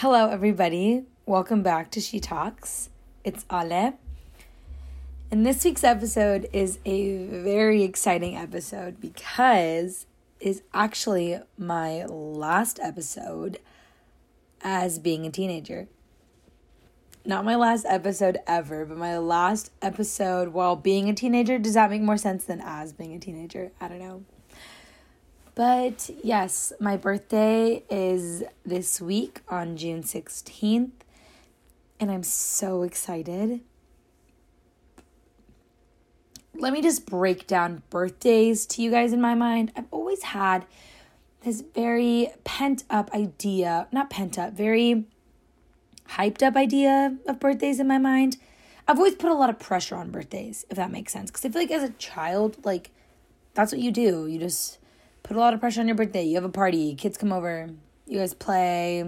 Hello, everybody. Welcome back to She Talks. It's Ale. And this week's episode is a very exciting episode because it's actually my last episode as being a teenager. Not my last episode ever, but my last episode while being a teenager. Does that make more sense than as being a teenager? I don't know. But yes, my birthday is this week on June 16th, and I'm so excited. Let me just break down birthdays to you guys in my mind. I've always had this very pent up idea, not pent up, very hyped up idea of birthdays in my mind. I've always put a lot of pressure on birthdays, if that makes sense. Because I feel like as a child, like, that's what you do. You just put a lot of pressure on your birthday. You have a party, kids come over, you guys play,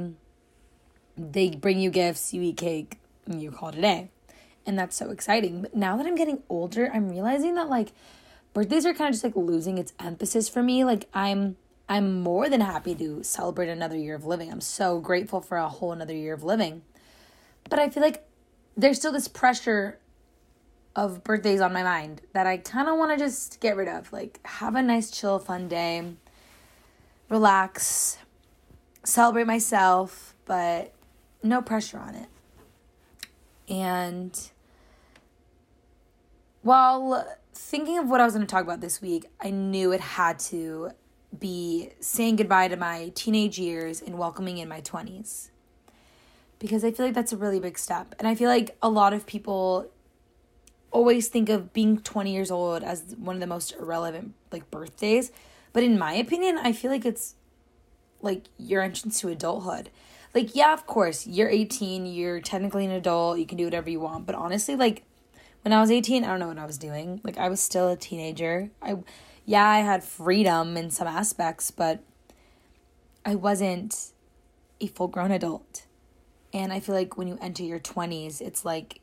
they bring you gifts, you eat cake, and you call it a day. And that's so exciting. But now that I'm getting older, I'm realizing that like birthdays are kind of just like losing its emphasis for me. Like I'm I'm more than happy to celebrate another year of living. I'm so grateful for a whole another year of living. But I feel like there's still this pressure of birthdays on my mind that I kind of want to just get rid of. Like, have a nice, chill, fun day, relax, celebrate myself, but no pressure on it. And while thinking of what I was going to talk about this week, I knew it had to be saying goodbye to my teenage years and welcoming in my 20s. Because I feel like that's a really big step. And I feel like a lot of people always think of being 20 years old as one of the most irrelevant like birthdays. But in my opinion i feel like it's like your entrance to adulthood. Like yeah of course you're 18 you're technically an adult you can do whatever you want. But honestly like when i was 18 i don't know what i was doing. Like i was still a teenager. I yeah i had freedom in some aspects but i wasn't a full grown adult. And i feel like when you enter your 20s it's like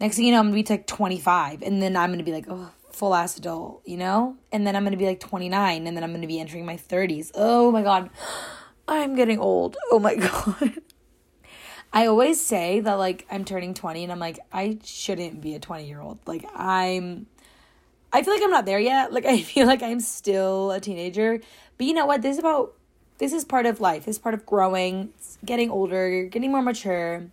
Next thing you know, I'm gonna be like 25, and then I'm gonna be like, oh, full ass adult, you know? And then I'm gonna be like 29, and then I'm gonna be entering my 30s. Oh my god, I'm getting old. Oh my god. I always say that like I'm turning 20, and I'm like, I shouldn't be a 20 year old. Like, I'm. I feel like I'm not there yet. Like, I feel like I'm still a teenager. But you know what? This is about. This is part of life. Is part of growing, getting older, getting more mature.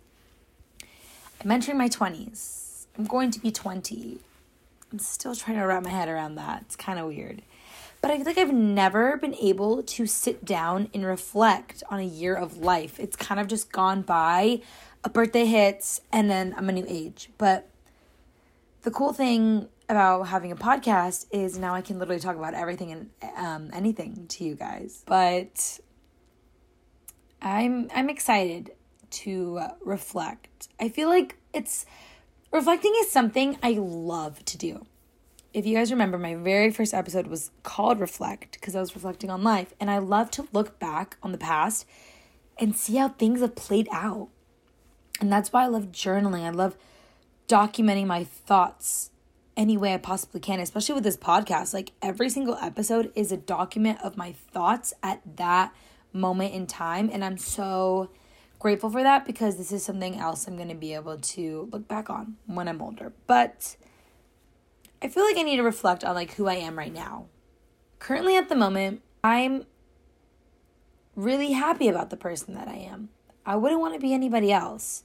I'm entering my 20s I'm going to be 20. I'm still trying to wrap my head around that. It's kind of weird. But I feel like I've never been able to sit down and reflect on a year of life. It's kind of just gone by. A birthday hits, and then I'm a new age. But the cool thing about having a podcast is now I can literally talk about everything and um, anything to you guys. But I'm I'm excited to reflect. I feel like it's Reflecting is something I love to do. If you guys remember, my very first episode was called Reflect because I was reflecting on life. And I love to look back on the past and see how things have played out. And that's why I love journaling. I love documenting my thoughts any way I possibly can, especially with this podcast. Like every single episode is a document of my thoughts at that moment in time. And I'm so grateful for that because this is something else I'm going to be able to look back on when I'm older. But I feel like I need to reflect on like who I am right now. Currently at the moment, I'm really happy about the person that I am. I wouldn't want to be anybody else.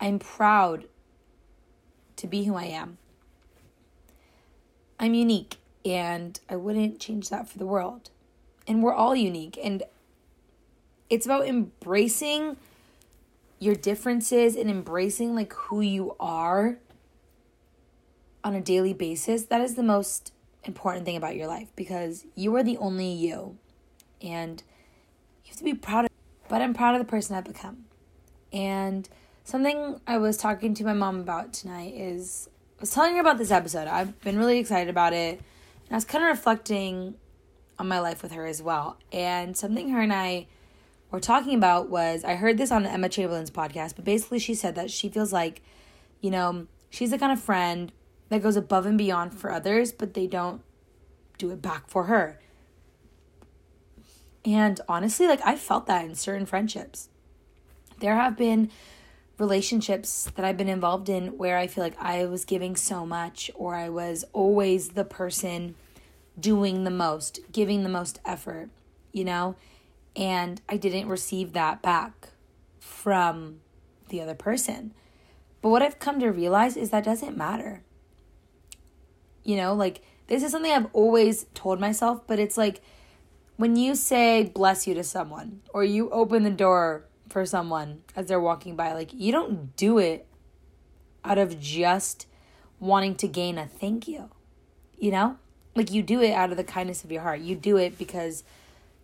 I'm proud to be who I am. I'm unique and I wouldn't change that for the world. And we're all unique and it's about embracing your differences and embracing like who you are on a daily basis. That is the most important thing about your life because you are the only you. And you have to be proud of but I'm proud of the person I've become. And something I was talking to my mom about tonight is I was telling her about this episode. I've been really excited about it. And I was kind of reflecting on my life with her as well. And something her and I were talking about was I heard this on Emma Chamberlain's podcast, but basically she said that she feels like, you know, she's the kind of friend that goes above and beyond for others, but they don't do it back for her. And honestly, like I felt that in certain friendships. There have been relationships that I've been involved in where I feel like I was giving so much or I was always the person doing the most, giving the most effort, you know? And I didn't receive that back from the other person. But what I've come to realize is that doesn't matter. You know, like this is something I've always told myself, but it's like when you say bless you to someone or you open the door for someone as they're walking by, like you don't do it out of just wanting to gain a thank you. You know? Like you do it out of the kindness of your heart. You do it because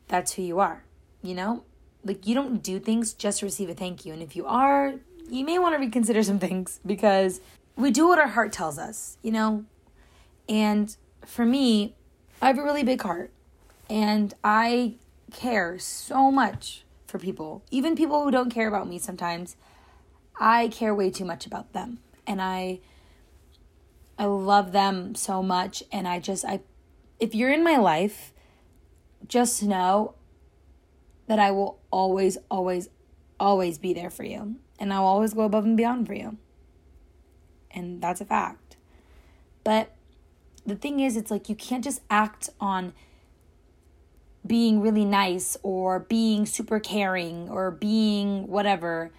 that's who you are, you know? Like you don't do things just to receive a thank you. And if you are, you may want to reconsider some things because we do what our heart tells us, you know? And for me, I have a really big heart and I care so much for people, even people who don't care about me sometimes. I care way too much about them and I I love them so much and I just I if you're in my life, just know that I will always always always be there for you and I'll always go above and beyond for you. And that's a fact. But the thing is, it's like you can't just act on being really nice or being super caring or being whatever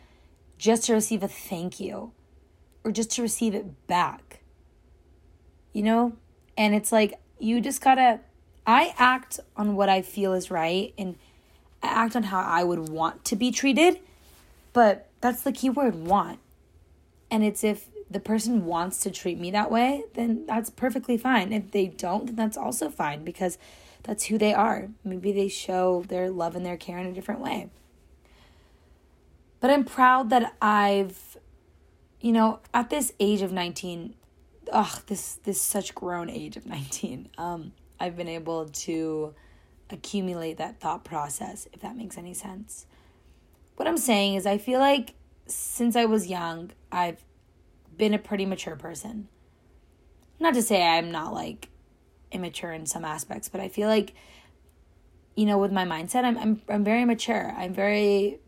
just to receive a thank you or just to receive it back. You know? And it's like you just gotta, I act on what I feel is right and I act on how I would want to be treated, but that's the key word want. And it's if the person wants to treat me that way, then that's perfectly fine. If they don't, then that's also fine because that's who they are. Maybe they show their love and their care in a different way. But I'm proud that I've, you know, at this age of 19, ugh, this this such grown age of 19, um, I've been able to accumulate that thought process, if that makes any sense. What I'm saying is I feel like since I was young, I've been a pretty mature person. Not to say I'm not like immature in some aspects, but I feel like you know, with my mindset, I'm I'm I'm very mature. I'm very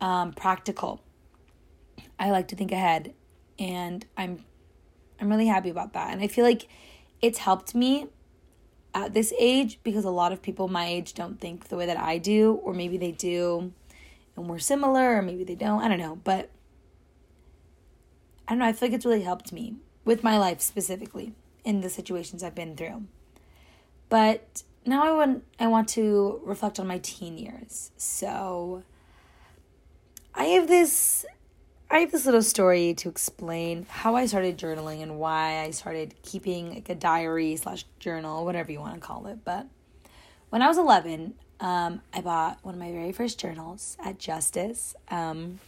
um practical. I like to think ahead and I'm I'm really happy about that. And I feel like it's helped me at this age because a lot of people my age don't think the way that I do or maybe they do and we're similar or maybe they don't. I don't know, but I don't know, I feel like it's really helped me with my life specifically in the situations I've been through. But now I want I want to reflect on my teen years. So I have this I have this little story to explain how I started journaling and why I started keeping like a diary slash journal, whatever you want to call it. But when I was 11, um, I bought one of my very first journals at Justice. Um,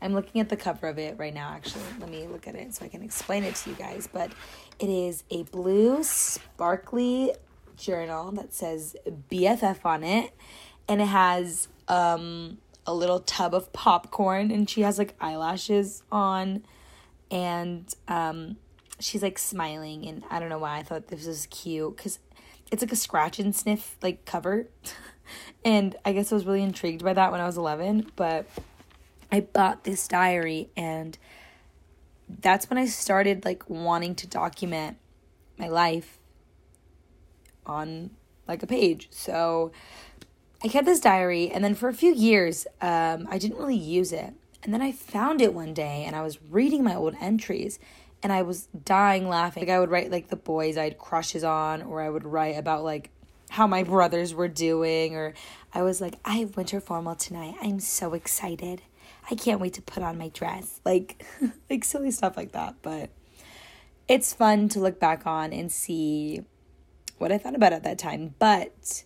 I'm looking at the cover of it right now, actually. Let me look at it so I can explain it to you guys. But it is a blue, sparkly journal that says BFF on it. And it has um, a little tub of popcorn, and she has like eyelashes on. And um, she's like smiling. And I don't know why I thought this was cute because it's like a scratch and sniff like cover. and I guess I was really intrigued by that when I was 11. But I bought this diary and that's when I started like wanting to document my life on like a page. So I kept this diary and then for a few years um, I didn't really use it. And then I found it one day and I was reading my old entries and I was dying laughing. Like I would write like the boys I had crushes on or I would write about like how my brothers were doing or I was like I have winter formal tonight. I'm so excited. I can't wait to put on my dress. Like like silly stuff like that, but it's fun to look back on and see what I thought about at that time. But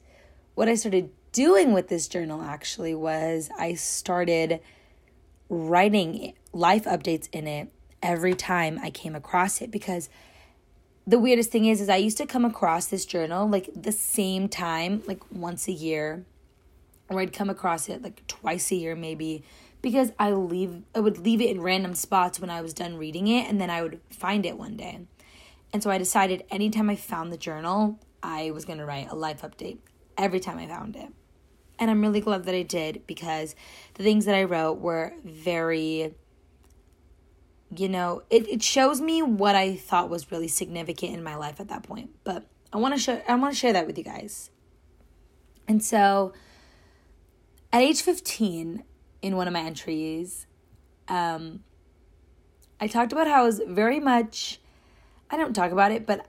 what I started doing with this journal actually was I started writing life updates in it every time I came across it because the weirdest thing is is I used to come across this journal like the same time like once a year or I'd come across it like twice a year maybe because I leave I would leave it in random spots when I was done reading it and then I would find it one day. And so I decided anytime I found the journal, I was going to write a life update every time I found it. And I'm really glad that I did because the things that I wrote were very, you know, it, it shows me what I thought was really significant in my life at that point. But I want to share I want to share that with you guys. And so at age 15 in one of my entries, um, I talked about how I was very much I don't talk about it, but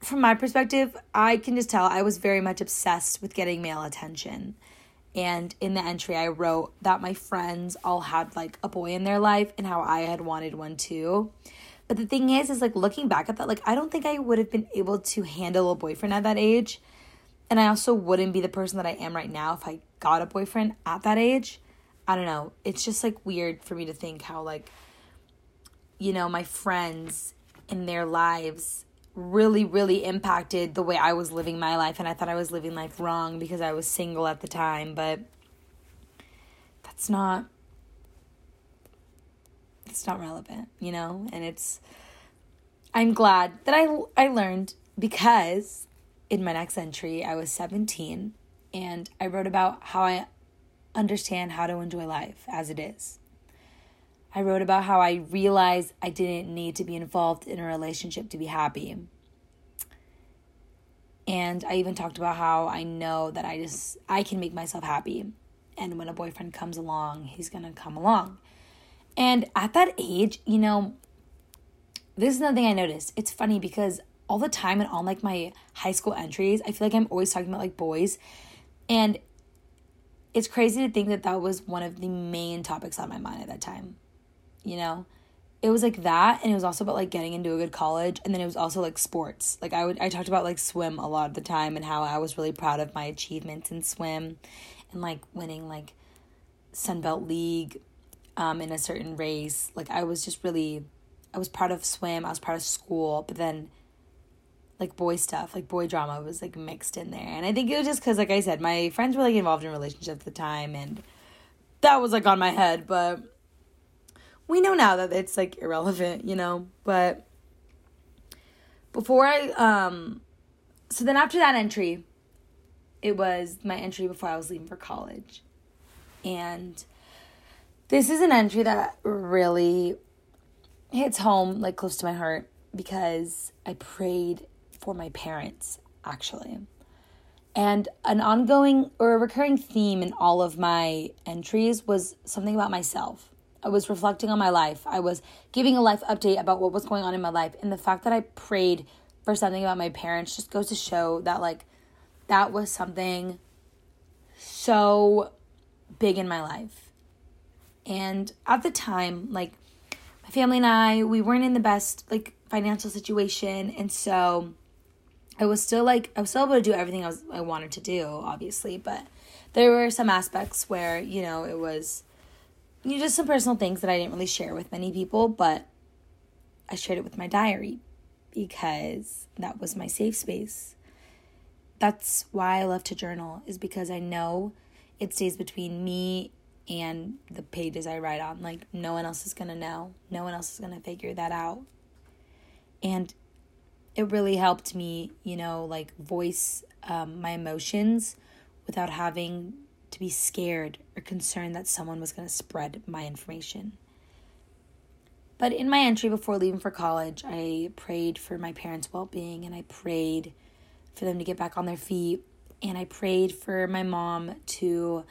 from my perspective, I can just tell I was very much obsessed with getting male attention. And in the entry, I wrote that my friends all had like a boy in their life and how I had wanted one too. But the thing is, is like looking back at that, like I don't think I would have been able to handle a boyfriend at that age. And I also wouldn't be the person that I am right now if I got a boyfriend at that age. I don't know. It's just like weird for me to think how, like, you know, my friends in their lives really, really impacted the way I was living my life. And I thought I was living life wrong because I was single at the time. But that's not. It's not relevant, you know? And it's. I'm glad that I, I learned because in my next entry, I was 17 and I wrote about how I understand how to enjoy life as it is. I wrote about how I realized I didn't need to be involved in a relationship to be happy. And I even talked about how I know that I just I can make myself happy. And when a boyfriend comes along, he's going to come along. And at that age, you know, this is another thing I noticed. It's funny because all the time and on like my high school entries, I feel like I'm always talking about like boys. And it's crazy to think that that was one of the main topics on my mind at that time you know? It was like that and it was also about like getting into a good college and then it was also like sports. Like I would I talked about like swim a lot of the time and how I was really proud of my achievements in swim and like winning like Sunbelt League um in a certain race. Like I was just really I was proud of swim, I was proud of school, but then like boy stuff, like boy drama was like mixed in there. And I think it was just cuz like I said, my friends were like involved in relationships at the time and that was like on my head, but we know now that it's like irrelevant, you know, but before I um so then after that entry it was my entry before I was leaving for college. And this is an entry that really hits home like close to my heart because I prayed for my parents actually. And an ongoing or a recurring theme in all of my entries was something about myself. I was reflecting on my life. I was giving a life update about what was going on in my life. And the fact that I prayed for something about my parents just goes to show that, like, that was something so big in my life. And at the time, like, my family and I, we weren't in the best, like, financial situation. And so I was still, like, I was still able to do everything I, was, I wanted to do, obviously. But there were some aspects where, you know, it was you know, just some personal things that I didn't really share with many people, but I shared it with my diary because that was my safe space. That's why I love to journal, is because I know it stays between me and the pages I write on. Like, no one else is gonna know, no one else is gonna figure that out. And it really helped me, you know, like voice um, my emotions without having to be scared or concerned that someone was going to spread my information. But in my entry before leaving for college, I prayed for my parents' well being and I prayed for them to get back on their feet. And I prayed for my mom to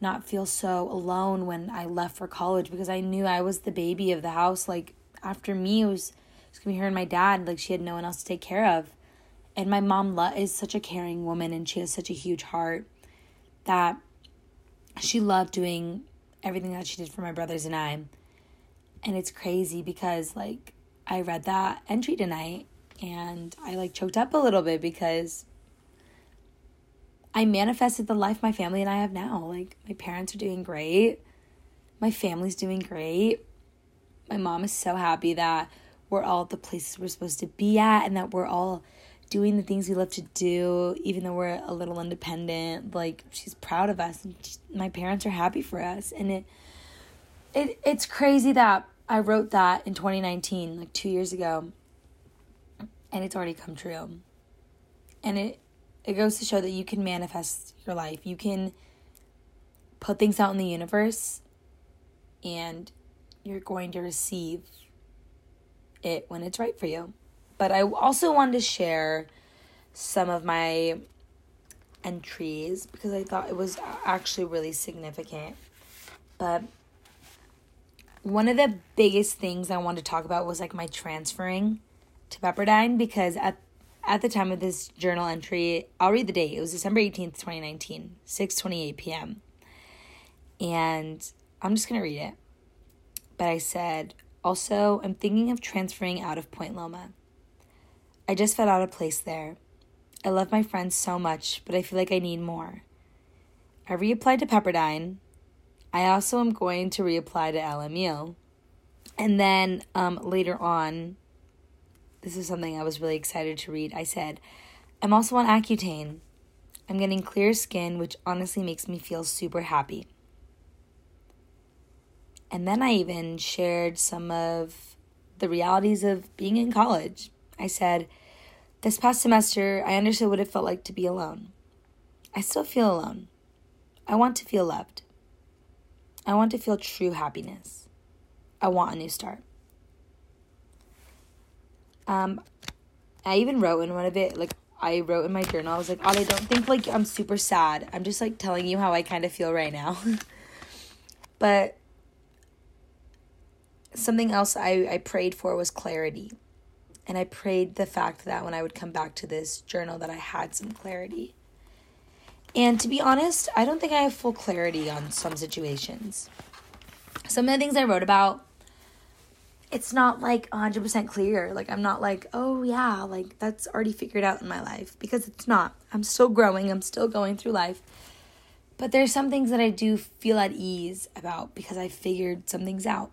not feel so alone when I left for college because I knew I was the baby of the house. Like, after me, it was, it was gonna be her and my dad. Like, she had no one else to take care of. And my mom is such a caring woman and she has such a huge heart that she loved doing everything that she did for my brothers and I. And it's crazy because like I read that entry tonight and I like choked up a little bit because I manifested the life my family and I have now. Like my parents are doing great. My family's doing great. My mom is so happy that we're all at the places we're supposed to be at and that we're all doing the things we love to do, even though we're a little independent. Like she's proud of us, and she, my parents are happy for us, and it it it's crazy that I wrote that in 2019, like two years ago, and it's already come true. And it it goes to show that you can manifest your life. You can put things out in the universe and you're going to receive it when it's right for you. But I also wanted to share some of my entries because I thought it was actually really significant. But one of the biggest things I wanted to talk about was like my transferring to Pepperdine because at at the time of this journal entry, I'll read the date. It was December 18th, 2019, 6:28 p.m. And I'm just going to read it. But I said, "Also, I'm thinking of transferring out of Point Loma. I just found out a place there. I love my friends so much, but I feel like I need more. I reapplied to Pepperdine. I also am going to reapply to LMU. And then um, later on, this is something I was really excited to read. I said, I'm also on Accutane. I'm getting clear skin, which honestly makes me feel super happy. And then I even shared some of the realities of being in college. I said, This past semester, I understood what it felt like to be alone. I still feel alone. I want to feel loved. I want to feel true happiness. I want a new start. Um, I even wrote in one of it, like, I wrote in my journal, I was like, oh, I don't think, like, I'm super sad. I'm just, like, telling you how I kind of feel right now. but something else I, I prayed for was clarity. And I prayed the fact that when I would come back to this journal that I had some clarity. And to be honest, I don't think I have full clarity on some situations. Some of the things I wrote about it's not like 100% clear. Like, I'm not like, oh, yeah, like that's already figured out in my life because it's not. I'm still growing, I'm still going through life. But there's some things that I do feel at ease about because I figured some things out.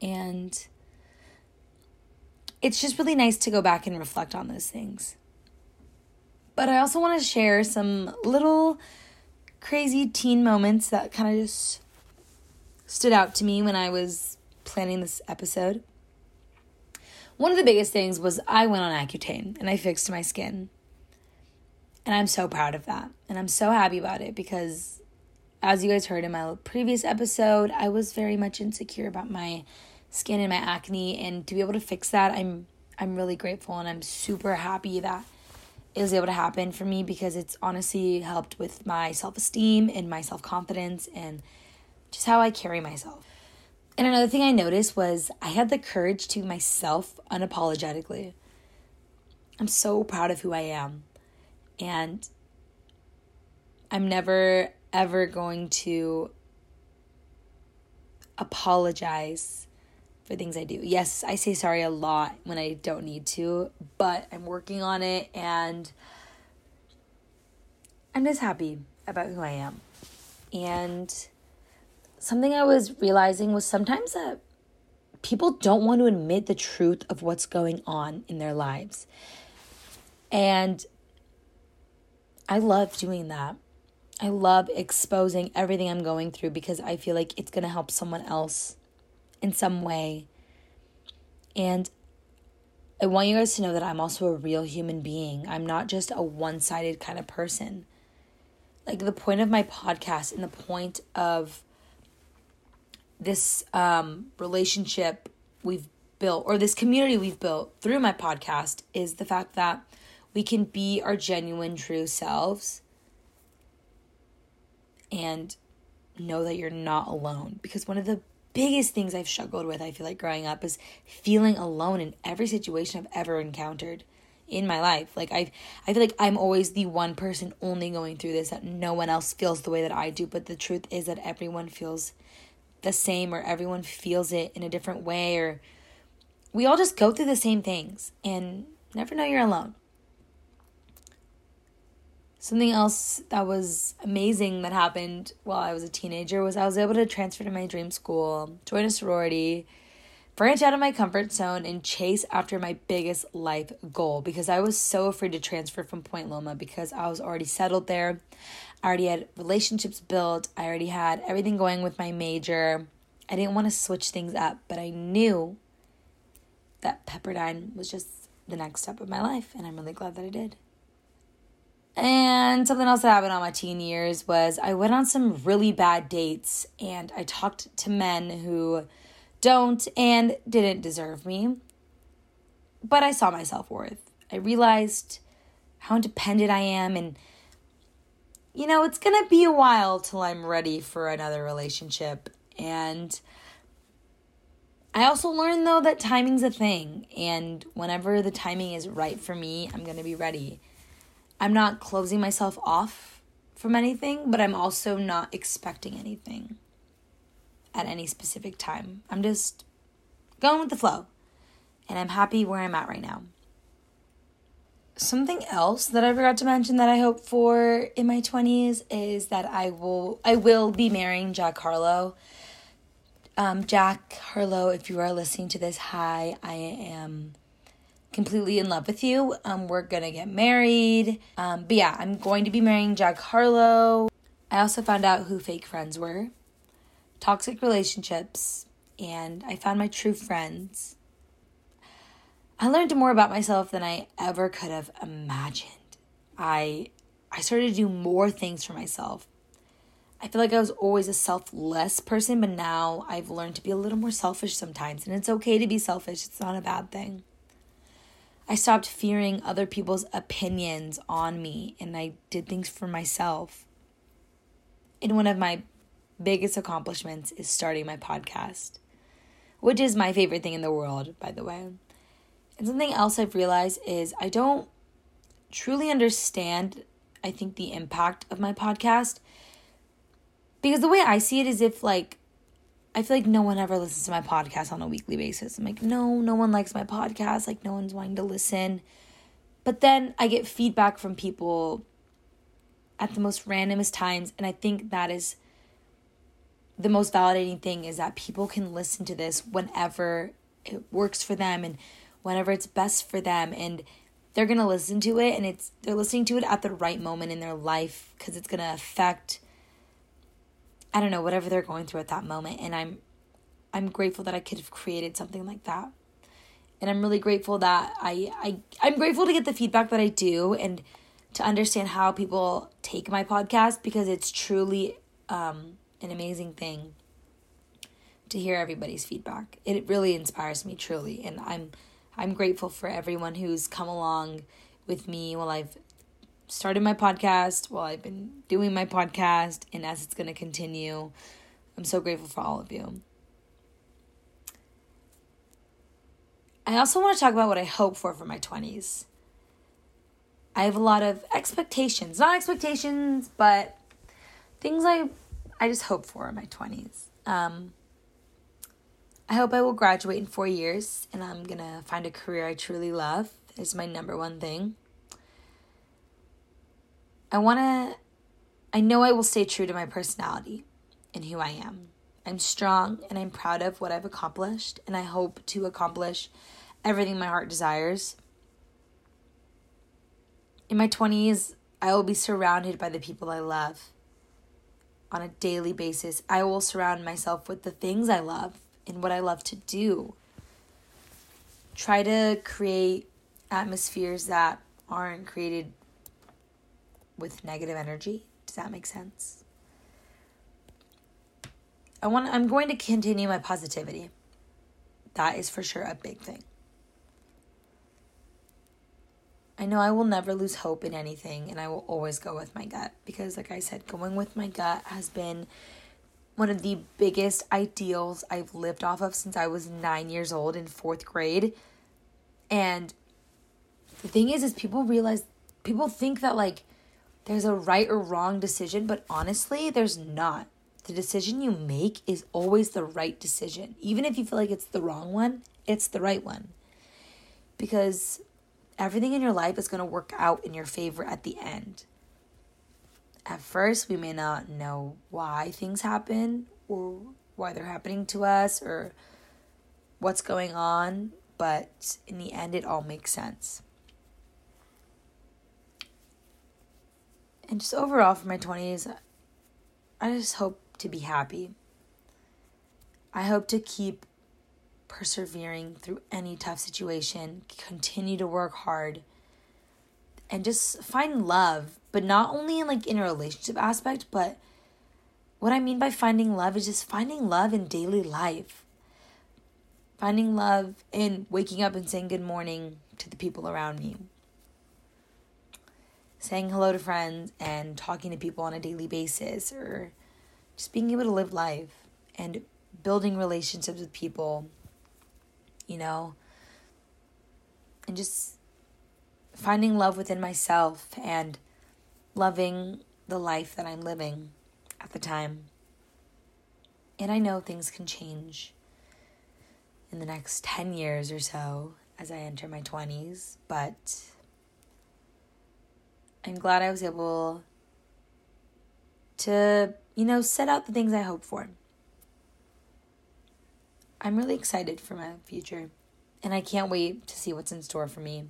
And it's just really nice to go back and reflect on those things. But I also want to share some little crazy teen moments that kind of just stood out to me when I was planning this episode. One of the biggest things was I went on Accutane and I fixed my skin. And I'm so proud of that. And I'm so happy about it because, as you guys heard in my previous episode, I was very much insecure about my skin and my acne. And to be able to fix that, I'm I'm really grateful and I'm super happy that it was able to happen for me because it's honestly helped with my self esteem and my self confidence and just how I carry myself. And another thing I noticed was I had the courage to myself unapologetically. I'm so proud of who I am. And I'm never, ever going to apologize for things I do. Yes, I say sorry a lot when I don't need to, but I'm working on it and I'm just happy about who I am. And something I was realizing was sometimes that people don't want to admit the truth of what's going on in their lives. And I love doing that. I love exposing everything I'm going through because I feel like it's going to help someone else in some way. And I want you guys to know that I'm also a real human being. I'm not just a one sided kind of person. Like the point of my podcast and the point of this um, relationship we've built or this community we've built through my podcast is the fact that we can be our genuine, true selves and know that you're not alone. Because one of the biggest things I've struggled with, I feel like growing up, is feeling alone in every situation I've ever encountered in my life. Like I I feel like I'm always the one person only going through this that no one else feels the way that I do, but the truth is that everyone feels the same or everyone feels it in a different way or we all just go through the same things and never know you're alone. Something else that was amazing that happened while I was a teenager was I was able to transfer to my dream school, join a sorority, branch out of my comfort zone, and chase after my biggest life goal because I was so afraid to transfer from Point Loma because I was already settled there. I already had relationships built. I already had everything going with my major. I didn't want to switch things up, but I knew that Pepperdine was just the next step of my life, and I'm really glad that I did. And something else that happened on my teen years was I went on some really bad dates and I talked to men who don't and didn't deserve me. But I saw my self worth. I realized how independent I am and you know, it's going to be a while till I'm ready for another relationship. And I also learned though that timing's a thing. And whenever the timing is right for me, I'm going to be ready. I'm not closing myself off from anything, but I'm also not expecting anything at any specific time. I'm just going with the flow. And I'm happy where I'm at right now something else that I forgot to mention that I hope for in my 20s is that I will I will be marrying Jack Harlow. Um, Jack Harlow, if you are listening to this, hi, I am completely in love with you. Um, we're gonna get married. Um, but yeah, I'm going to be marrying Jack Harlow. I also found out who fake friends were, toxic relationships, and I found my true friends. I learned more about myself than I ever could have imagined. I I started to do more things for myself. I feel like I was always a selfless person, but now I've learned to be a little more selfish sometimes, and it's okay to be selfish. It's not a bad thing. I stopped fearing other people's opinions on me, and I did things for myself. And one of my biggest accomplishments is starting my podcast, which is my favorite thing in the world, by the way. And something else I've realized is I don't truly understand, I think, the impact of my podcast. Because the way I see it is if, like, I feel like no one ever listens to my podcast on a weekly basis. I'm like, no, no one likes my podcast. Like, no one's wanting to listen. But then I get feedback from people at the most randomest times. And I think that is the most validating thing is that people can listen to this whenever it works for them and whenever it's best for them and they're going to listen to it and it's they're listening to it at the right moment in their life cuz it's going to affect I don't know whatever they're going through at that moment and I'm I'm grateful that I could have created something like that. And I'm really grateful that I I I'm grateful to get the feedback that I do and to understand how people take my podcast because it's truly um, an amazing thing to hear everybody's feedback. It really inspires me truly and I'm I'm grateful for everyone who's come along with me while I've started my podcast, while I've been doing my podcast, and as it's going to continue. I'm so grateful for all of you. I also want to talk about what I hope for for my 20s. I have a lot of expectations, not expectations, but things I I just hope for in my 20s. Um, I hope I will graduate in four years and I'm gonna find a career I truly love. Is my number one thing. I wanna, I know I will stay true to my personality and who I am. I'm strong and I'm proud of what I've accomplished, and I hope to accomplish everything my heart desires. In my 20s, I will be surrounded by the people I love. On a daily basis, I will surround myself with the things I love and what I love to do. Try to create atmospheres that aren't created with negative energy. Does that make sense? I want I'm going to continue my positivity. That is for sure a big thing. I know I will never lose hope in anything and I will always go with my gut because like I said going with my gut has been one of the biggest ideals I've lived off of since I was nine years old in fourth grade. And the thing is, is people realize, people think that like there's a right or wrong decision, but honestly, there's not. The decision you make is always the right decision. Even if you feel like it's the wrong one, it's the right one. Because everything in your life is going to work out in your favor at the end at first we may not know why things happen or why they're happening to us or what's going on, but in the end, it all makes sense. And just overall, for my 20s, I just hope to be happy. I hope to keep persevering through any tough situation, continue to work hard, and just find love, but not only in like in a relationship aspect, but what I mean by finding love is just finding love in daily life. Finding love in waking up and saying good morning to the people around me. Saying hello to friends and talking to people on a daily basis or just being able to live life and building relationships with people, you know, and just finding love within myself and loving the life that I'm living at the time. And I know things can change in the next 10 years or so as I enter my 20s, but I'm glad I was able to, you know, set out the things I hope for. I'm really excited for my future, and I can't wait to see what's in store for me.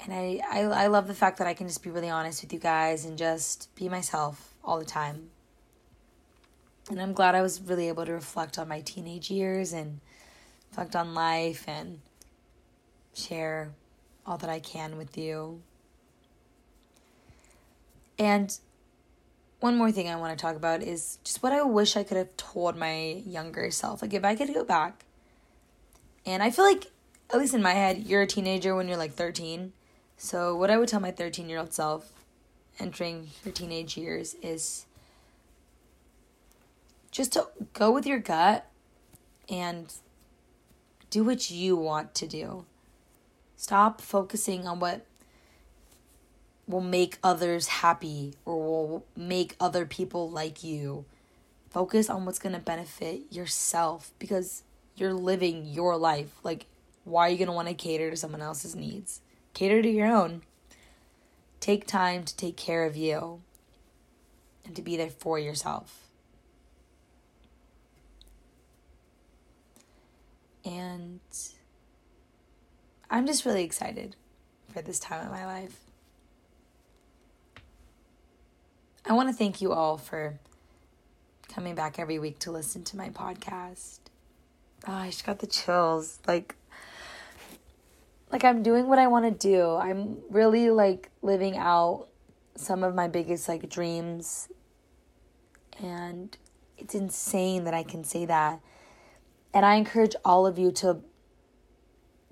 And I, I, I love the fact that I can just be really honest with you guys and just be myself all the time. And I'm glad I was really able to reflect on my teenage years and reflect on life and share all that I can with you. And one more thing I want to talk about is just what I wish I could have told my younger self. Like, if I could go back, and I feel like, at least in my head, you're a teenager when you're like 13. So, what I would tell my 13 year old self entering her teenage years is just to go with your gut and do what you want to do. Stop focusing on what will make others happy or will make other people like you. Focus on what's going to benefit yourself because you're living your life. Like, why are you going to want to cater to someone else's needs? Cater to your own. Take time to take care of you and to be there for yourself. And I'm just really excited for this time of my life. I want to thank you all for coming back every week to listen to my podcast. Oh, I just got the chills. Like, like I'm doing what I want to do. I'm really like living out some of my biggest like dreams. And it's insane that I can say that. And I encourage all of you to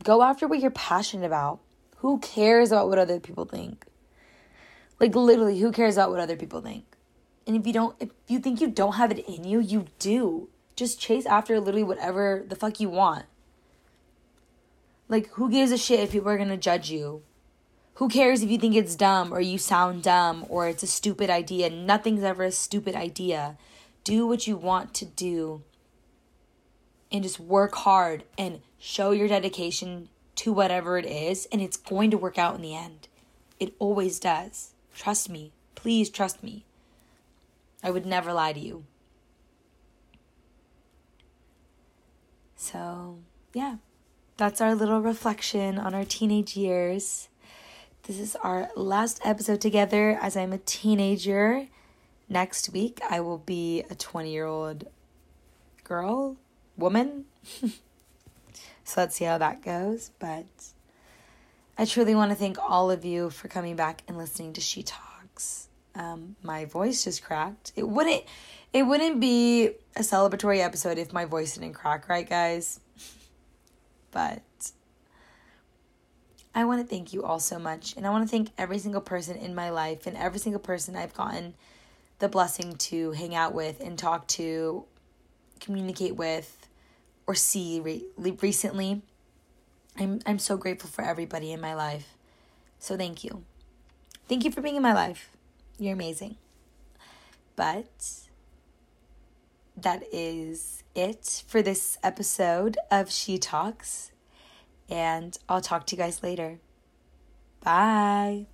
go after what you're passionate about. Who cares about what other people think? Like literally, who cares about what other people think? And if you don't if you think you don't have it in you, you do. Just chase after literally whatever the fuck you want. Like who gives a shit if people are going to judge you? Who cares if you think it's dumb or you sound dumb or it's a stupid idea? Nothing's ever a stupid idea. Do what you want to do and just work hard and show your dedication to whatever it is, and it's going to work out in the end. It always does. Trust me. Please trust me. I would never lie to you. So, yeah, that's our little reflection on our teenage years. This is our last episode together as I'm a teenager. Next week, I will be a 20 year old girl, woman. so let's see how that goes. But I truly want to thank all of you for coming back and listening to She Talks. Um, my voice just cracked. It wouldn't it wouldn't be a celebratory episode if my voice didn't crack, right guys? But I want to thank you all so much and I want to thank every single person in my life and every single person I've gotten the blessing to hang out with and talk to, communicate with or see re- recently. I'm I'm so grateful for everybody in my life. So thank you. Thank you for being in my life. You're amazing. But that is it for this episode of She Talks. And I'll talk to you guys later. Bye.